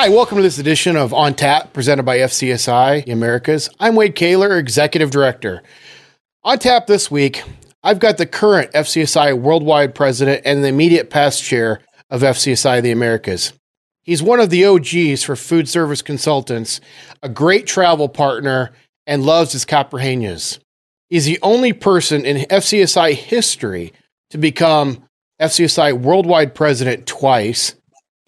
Hi, welcome to this edition of On Tap, presented by FCSI Americas. I'm Wade Koehler, Executive Director. On Tap this week, I've got the current FCSI Worldwide President and the immediate past chair of FCSI the Americas. He's one of the OGs for food service consultants, a great travel partner, and loves his Caipirinhas. He's the only person in FCSI history to become FCSI Worldwide President twice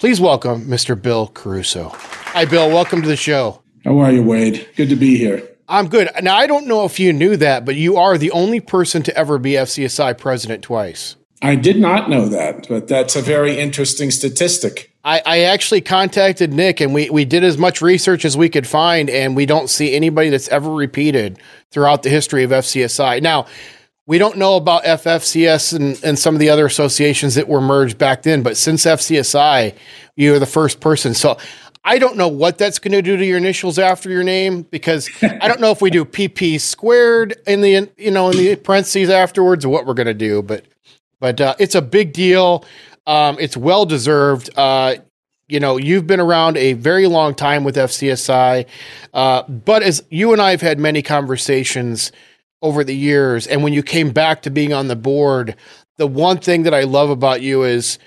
Please welcome Mr. Bill Caruso. Hi, Bill. Welcome to the show. How are you, Wade? Good to be here. I'm good. Now, I don't know if you knew that, but you are the only person to ever be FCSI president twice. I did not know that, but that's a very interesting statistic. I, I, actually contacted Nick and we, we did as much research as we could find, and we don't see anybody that's ever repeated throughout the history of FCSI. Now, we don't know about FFCS and, and some of the other associations that were merged back then, but since FCSI, you're the first person. So I don't know what that's going to do to your initials after your name because I don't know if we do PP squared in the you know in the parentheses afterwards or what we're going to do, but but uh, it's a big deal. Um, it's well deserved. Uh, you know, you've been around a very long time with FCSI, uh, but as you and I have had many conversations over the years. And when you came back to being on the board, the one thing that I love about you is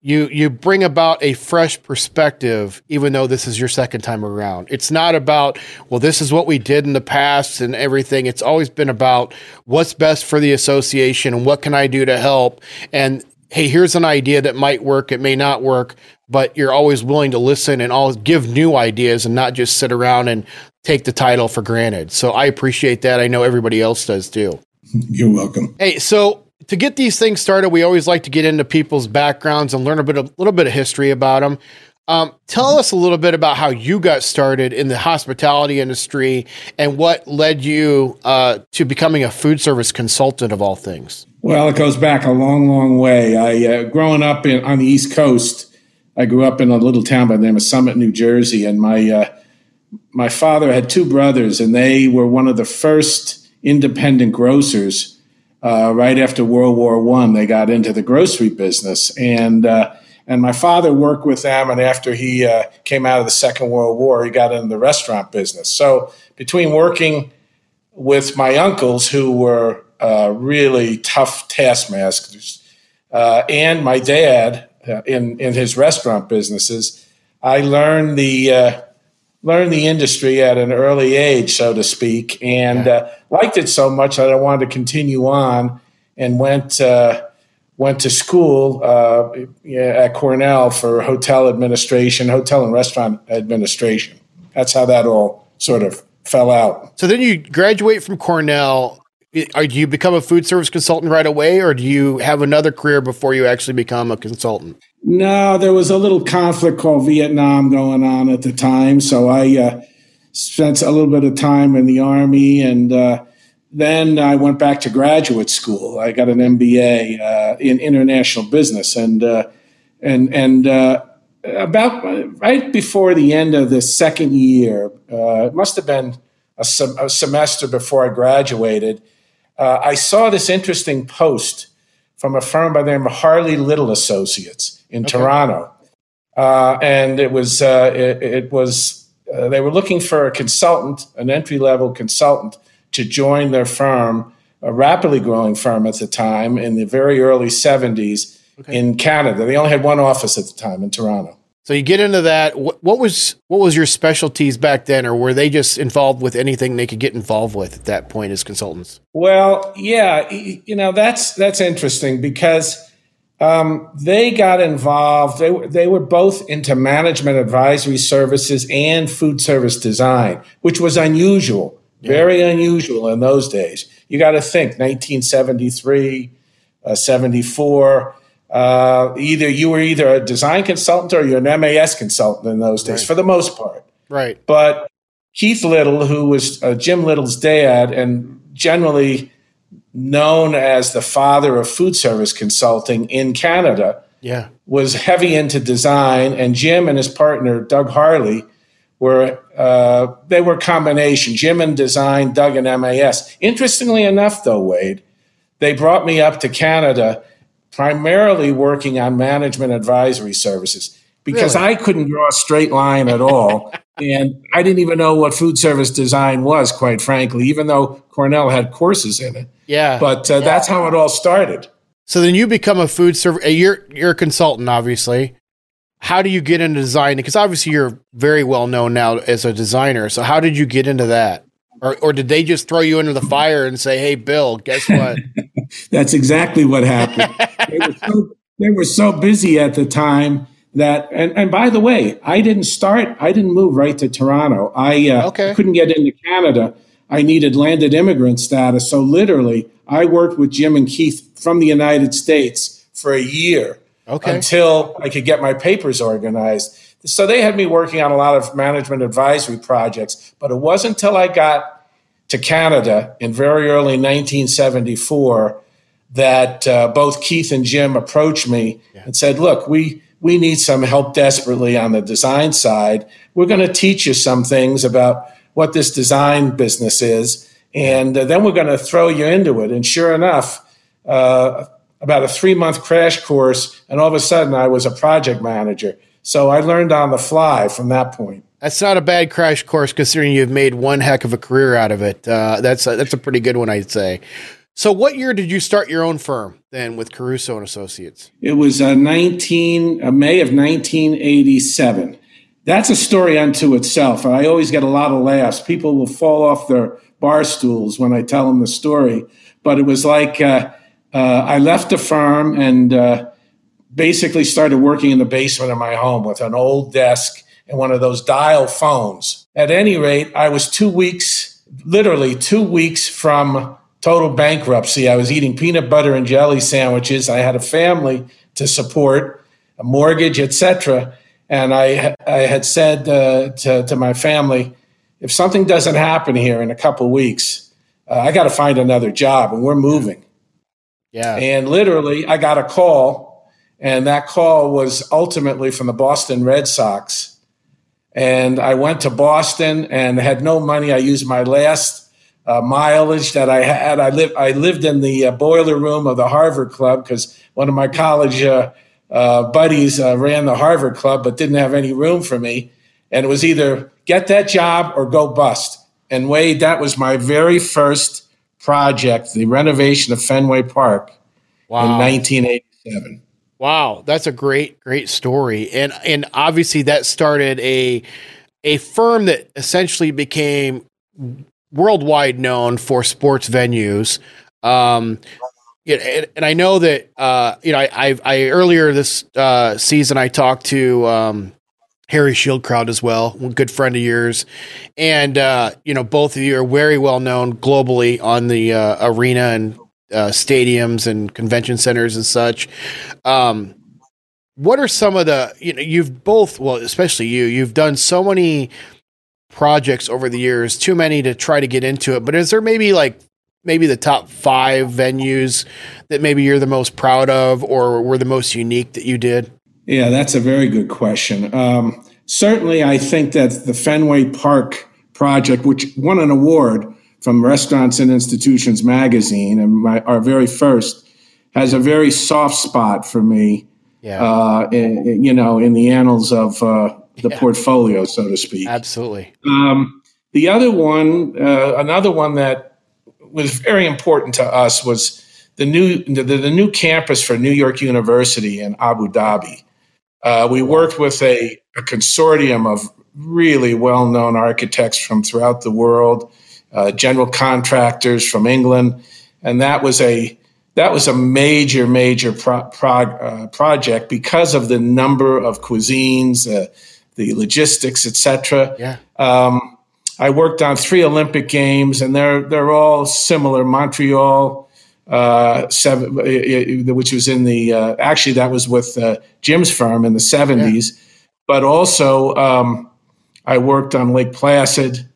you you bring about a fresh perspective even though this is your second time around. It's not about well this is what we did in the past and everything. It's always been about what's best for the association and what can i do to help. And hey here's an idea that might work it may not work but you're always willing to listen and always give new ideas and not just sit around and take the title for granted. So I appreciate that. I know everybody else does too. You're welcome. Hey, so to get these things started, we always like to get into people's backgrounds and learn a bit, a little bit of history about them. Um, tell us a little bit about how you got started in the hospitality industry and what led you uh, to becoming a food service consultant of all things. Well, it goes back a long, long way. I uh, growing up in, on the East Coast, I grew up in a little town by the name of Summit, New Jersey, and my uh, my father had two brothers, and they were one of the first independent grocers. Uh, right after World War One, they got into the grocery business, and uh, and my father worked with them. And after he uh, came out of the Second World War, he got into the restaurant business. So between working with my uncles, who were uh, really tough taskmasters, uh, and my dad uh, in in his restaurant businesses, I learned the learned the industry at an early age, so to speak, and uh, liked it so much that I wanted to continue on and went uh, went to school uh, at Cornell for hotel administration, hotel and restaurant administration. That's how that all sort of fell out. So then you graduate from Cornell. Do you become a food service consultant right away, or do you have another career before you actually become a consultant? No, there was a little conflict called Vietnam going on at the time. So I uh, spent a little bit of time in the Army and uh, then I went back to graduate school. I got an MBA uh, in international business. And, uh, and, and uh, about right before the end of the second year, uh, it must have been a, sem- a, semester before I graduated, I saw this interesting post from a firm by the name of Harley Little Associates in okay. Toronto, uh, and it was uh, it, it, was uh, they were looking for a consultant, an entry level consultant, to join their firm, a rapidly growing firm at the time in the very early '70s okay. in Canada. They only had one office at the time in Toronto. So you get into that. What, what, was what was your specialties back then, or were they just involved with anything they could get involved with at that point as consultants? Well, yeah, you know that's that's interesting because um, they got involved. They were they were both into management advisory services and food service design, which was unusual, yeah. very unusual in those days. You got to think 1973, uh, 74 uh, either you were either a design consultant or you're an MAS consultant in those days, right. for the most part. Right. But Keith Little, who was uh, Jim Little's dad, and generally known as the father of food service consulting in Canada, yeah, was heavy into design. And Jim and his partner Doug Harley were uh, they were a combination. Jim and design, Doug and MAS. Interestingly enough, though, Wade, they brought me up to Canada primarily working on management advisory services. because really? I couldn't draw a straight line at all. and I didn't even know what food service design was, quite frankly, even though Cornell had courses in it. Yeah. But uh, yeah. that's how it all started. So then you become a food service, you're, you're a consultant, obviously. How do you get into design? Because obviously you're very well known now as a designer. So how did you get into that? Or, or did they just throw you into the fire and say, hey, Bill, guess what? that's exactly what happened. they, were so, they were so busy at the time that and, and by the way i didn't start i didn't move right to toronto i uh, okay. couldn't get into canada i needed landed immigrant status so literally i worked with jim and keith from the united states for a year okay. until i could get my papers organized so they had me working on a lot of management advisory projects but it wasn't until i got to canada in very early 1974 that uh, both keith and jim approached me yeah. and said look we we need some help desperately on the design side. We're going to teach you some things about what this design business is, and uh, then we're going to throw you into it. And sure enough, uh, about a three month crash course, and all of a sudden I was a project manager. So I learned on the fly from that point. That's not a bad crash course considering you've made one heck of a career out of it. Uh, that's a, that's a pretty good one, I'd say. So, what year did you start your own firm then with Caruso and Associates? It was uh, 19 uh, May of 1987. That's a story unto itself. I always get a lot of laughs. People will fall off their bar stools when I tell them the story. But it was like uh, uh I left the firm and uh, basically started working in the basement of my home with an old desk and one of those dial phones. At any rate, I was two weeks, literally two weeks from total bankruptcy. I was eating peanut butter and jelly sandwiches. I had a family to support, a mortgage, etc. And I, I had said uh, to, to my family, if something doesn't happen here in a couple weeks, uh, I got to find another job, and we're moving. Yeah. And literally, I got a call, and that call was ultimately from the Boston Red Sox. And I went to Boston and had no money. I used my last uh, mileage that I had. I lived I lived in the uh, boiler room of the Harvard Club because one of my college uh, uh buddies uh, ran the Harvard Club, but didn't have any room for me. And it was either get that job or go bust. And Wade, that was my very first project, the renovation of Fenway Park wow. in 1987. Wow, that's a great, great story, and and obviously that started a a firm that essentially became worldwide known for sports venues. Um, and, and, I know that uh, you know I, I, I earlier this uh, season I talked to um, Harry Shieldcrowd as well, good friend of yours, and uh, you know both of you are very well known globally on the uh, arena and uh, stadiums and convention centers and such. Um, what are some of the you know you've both well especially you you've done so many projects over the years, too many to try to get into it. But is there maybe like maybe the top five venues that maybe you're the most proud of or were the most unique that you did? Yeah, that's a very good question. Um, certainly, I think that the Fenway Park project, which won an award from Restaurants and Institutions magazine, and my, our very first, has a very soft spot for me. Yeah. Uh, in, you know, in the annals of uh, the yeah. portfolio, so to speak. Absolutely. Um, the other one, uh, another one that was very important to us was the new the, the new campus for New York University in Abu Dhabi. Uh, we worked with a, a, consortium of really well known architects from throughout the world, uh, general contractors from England, and that was a that was a major major pro, pro, uh, project because of the number of cuisines uh, the logistics, etc. Yeah. Um, I worked on three Olympic games, and they're they're all similar. Montreal, uh, seven, uh, uh, which was in the uh, actually that was with uh, Jim's firm in the seventies, yeah. but also um, I worked on Lake Placid,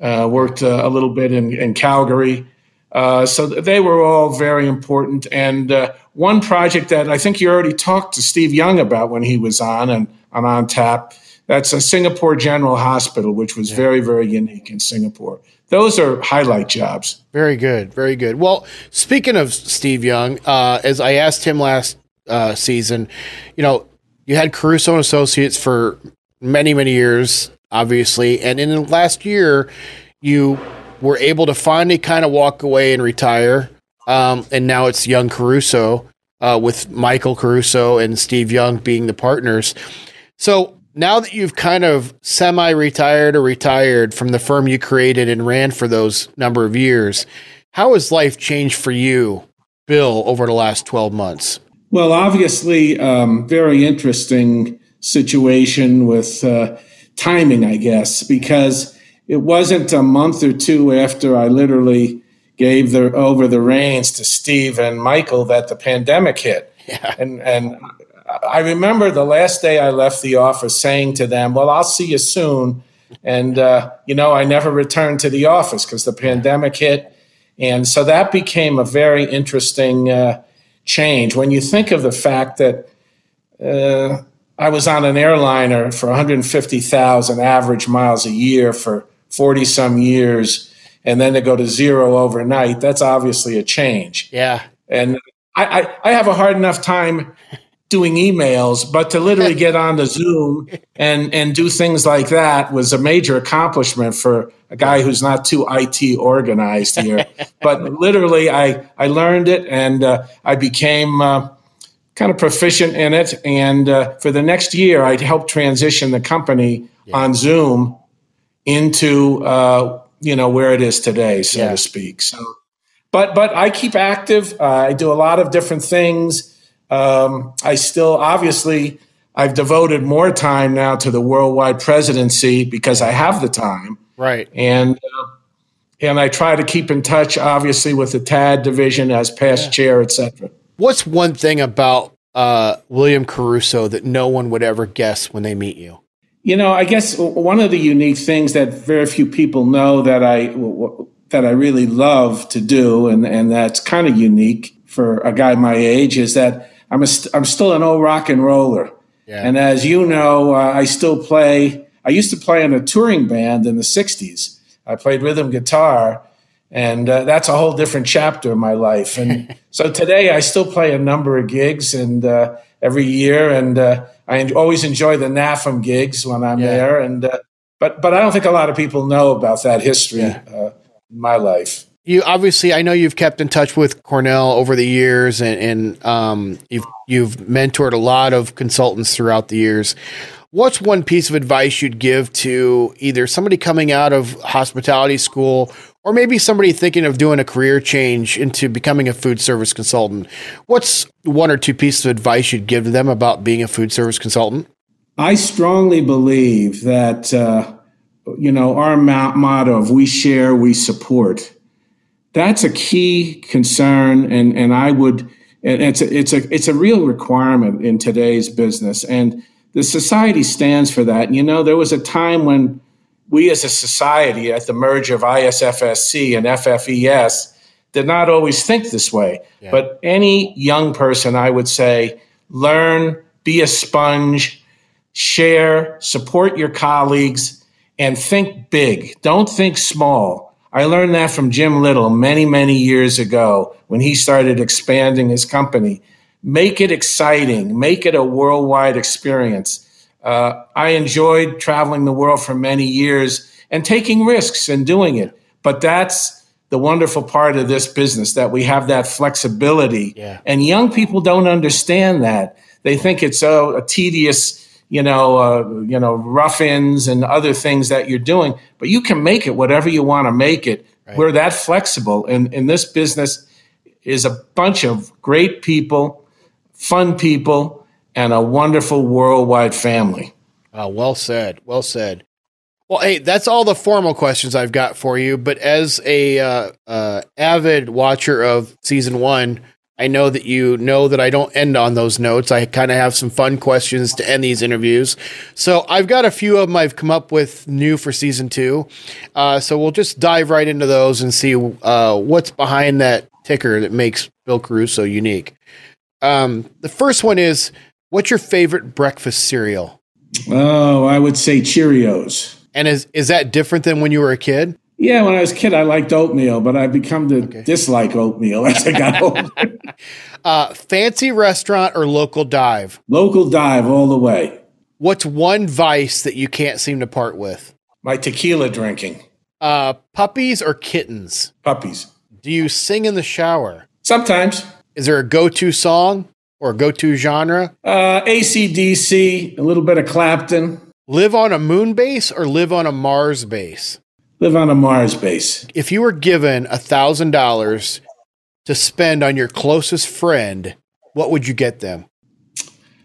uh, worked a little bit in, in Calgary. so they were all very important. And one project that I think you already talked to Steve Young about when he was on and on On Tap that's a Singapore General Hospital, which was yeah. very, very unique in Singapore. Those are highlight jobs. Very good, very good. Well, speaking of Steve Young, uh, as I asked him last uh, season, you know, you had Caruso and Associates for many, many years, obviously. And in the last year, you were able to finally kind of walk away and retire. Um, and now it's young Caruso uh, with Michael Caruso and Steve Young being the partners. So now that you've kind of semi retired or retired from the firm you created and ran for those number of years, how has life changed for you, Bill, over the last 12 months? Well, obviously, um, very interesting situation with uh, timing, I guess, because it wasn't a month or two after I literally gave the, over the reins to Steve and Michael that the pandemic hit. Yeah. And, and I remember the last day I left the office saying to them, Well, I'll see you soon. And, uh, you know, I never returned to the office because the pandemic hit. And so that became a very interesting uh, change. When you think of the fact that uh, I was on an airliner for 150,000 average miles a year for 40 some years, and then to go to zero overnight, that's obviously a change. Yeah. And I, I, I have a hard enough time doing emails, but to literally get on the Zoom and and do things like that was a major accomplishment for a guy who's not too IT organized here. but literally, I I learned it and uh, I became. Uh, kind of proficient in it, and uh, for the next year, I'd help transition the company yeah. on Zoom into uh, you know where it is today, so yeah. to speak. So, but but I keep active. Uh, I do a lot of different things. Um, I still, obviously, I've devoted more time now to the worldwide presidency because I have the time. Right. And uh, and I try to keep in touch, obviously, with the TAD division as past yeah. chair, etc. What's one thing about uh, William Caruso that no one would ever guess when they meet you? You know, I guess one of the unique things that very few people know that I that I really love to do, and and that's kind of unique for a guy my age, is that I'm a, I'm still an old rock and roller. Yeah. And as you know, uh, I still play. I used to play in a touring band in the '60s. I played rhythm guitar, and uh, that's a whole different chapter of my life. And so today, I still play a number of gigs, and uh, every year, and uh, I always enjoy the NAFEM gigs when I'm yeah. there. And uh, but but I don't think a lot of people know about that history yeah. Uh, in my life you obviously I know you've kept in touch with Cornell over the years and, and um, you've you've mentored a lot of consultants throughout the years. What's one piece of advice you'd give to either somebody coming out of hospitality school or maybe somebody thinking of doing a career change into becoming a food service consultant? What's one or two pieces of advice you'd give to them about being a food service consultant? I strongly believe that uh, you know our motto of "we share, we support." That's a key concern, and and I would and it's a, it's a it's a real requirement in today's business, and the society stands for that. And, you know, there was a time when we as a society, at the merge of ISFSC and FFCS, did not always think this way. Yeah. But any young person, I would say, learn, be a sponge, share, support your colleagues, and think big. Don't think small I learned that from Jim Little many, many years ago when he started expanding his company. Make it exciting, make it a worldwide experience. Uh, I enjoyed traveling the world for many years and taking risks and doing it. But that's the wonderful part of this business that we have that flexibility. Yeah. And young people don't understand that. They think it's a tedious you know, uh, you know, rough-ins and other things that you're doing, but you can make it whatever you want to make it. Right. We're that flexible, and in this business is a bunch of great people, fun people, and a wonderful worldwide family. Uh, well said. Well said. Well, hey, that's all the formal questions I've got for you. But as a uh, uh, avid watcher of season one, I know that you know that I don't end on those notes. I kind of have some fun questions to end these interviews. So I've got a few of them I've come up with new for season two. Uh, so we'll just dive right into those and see uh, what's behind that ticker that makes Bill Caruso unique. Um, the first one is what's your favorite breakfast cereal? Oh, I would say Cheerios. And is is that different than when you were a kid? Yeah, when I was a kid, I liked oatmeal, but I've become to okay. dislike oatmeal as I got older. uh, fancy restaurant or local dive? Local dive all the way. What's one vice that you can't seem to part with? My tequila drinking. Uh, puppies or kittens? Puppies. Do you sing in the shower? Sometimes. Is there a go-to song or go-to genre? Uh, ACDC, a little bit of Clapton. Live on a moon base or live on a Mars base? Live on a Mars base. If you were given a thousand dollars to spend on your closest friend, what would you get them?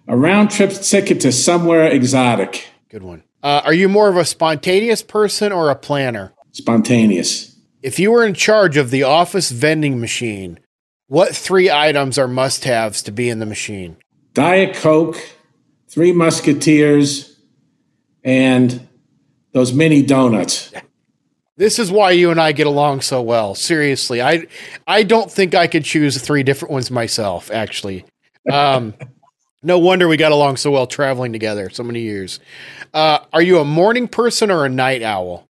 A round trip ticket to somewhere exotic. Good one. Uh, are you more of a spontaneous person or a planner? Spontaneous. If you were in charge of the office vending machine, what three items are must haves to be in the machine? Diet Coke, Three Musketeers, and those mini donuts. This is why you and I get along so well. Seriously, I I don't think I could choose three different ones myself. Actually, um, no wonder we got along so well traveling together so many years. Uh, are you a morning person or a night owl?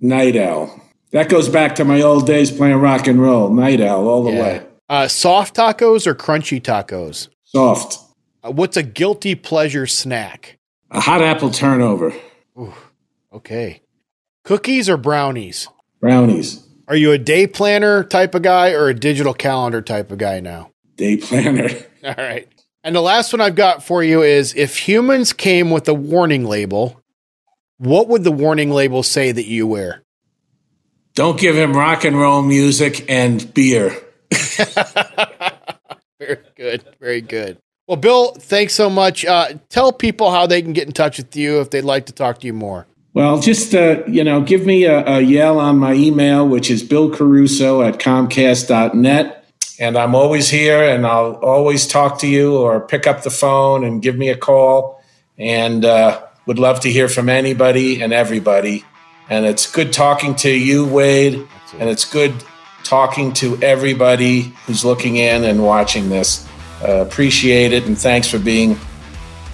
Night owl. That goes back to my old days playing rock and roll. Night owl all the yeah. way. Uh, soft tacos or crunchy tacos? Soft. Uh, what's a guilty pleasure snack? A hot apple turnover. Ooh, okay. Cookies or brownies? Brownies. Are you a day planner type of guy or a digital calendar type of guy now? Day planner. All right. And the last one I've got for you is if humans came with a warning label, what would the warning label say that you wear? Don't give him rock and roll music and beer. very good. Very good. Well, Bill, thanks so much. Uh, tell people how they can get in touch with you if they'd like to talk to you more. Well, just uh, you know, give me a, a, yell on my email, which is billcaruso at comcast.net. And I'm always here and I'll always talk to you or pick up the phone and give me a call. And uh, would love to hear from anybody and everybody. And it's good talking to you, Wade. And it's good talking to everybody who's looking in and watching this. Uh, appreciate it, and thanks for being,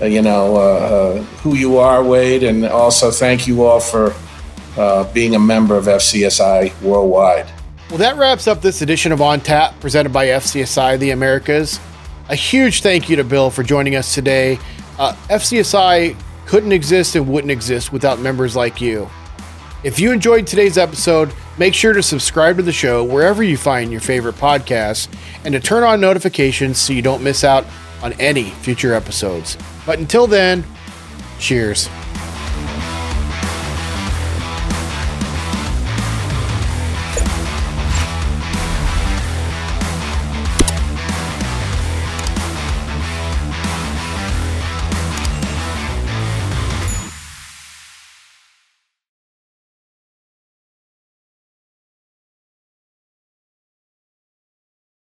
you know, uh, uh who you are, Wade, and also thank you all for uh, being a member of FCSI worldwide. Well, that wraps up this edition of On Tap presented by FCSI the Americas. A huge thank you to Bill for joining us today. Uh, FCSI couldn't exist and wouldn't exist without members like you. If you enjoyed today's episode, make sure to subscribe to the show wherever you find your favorite podcasts and to turn on notifications so you don't miss out on any future episodes. But until then, cheers.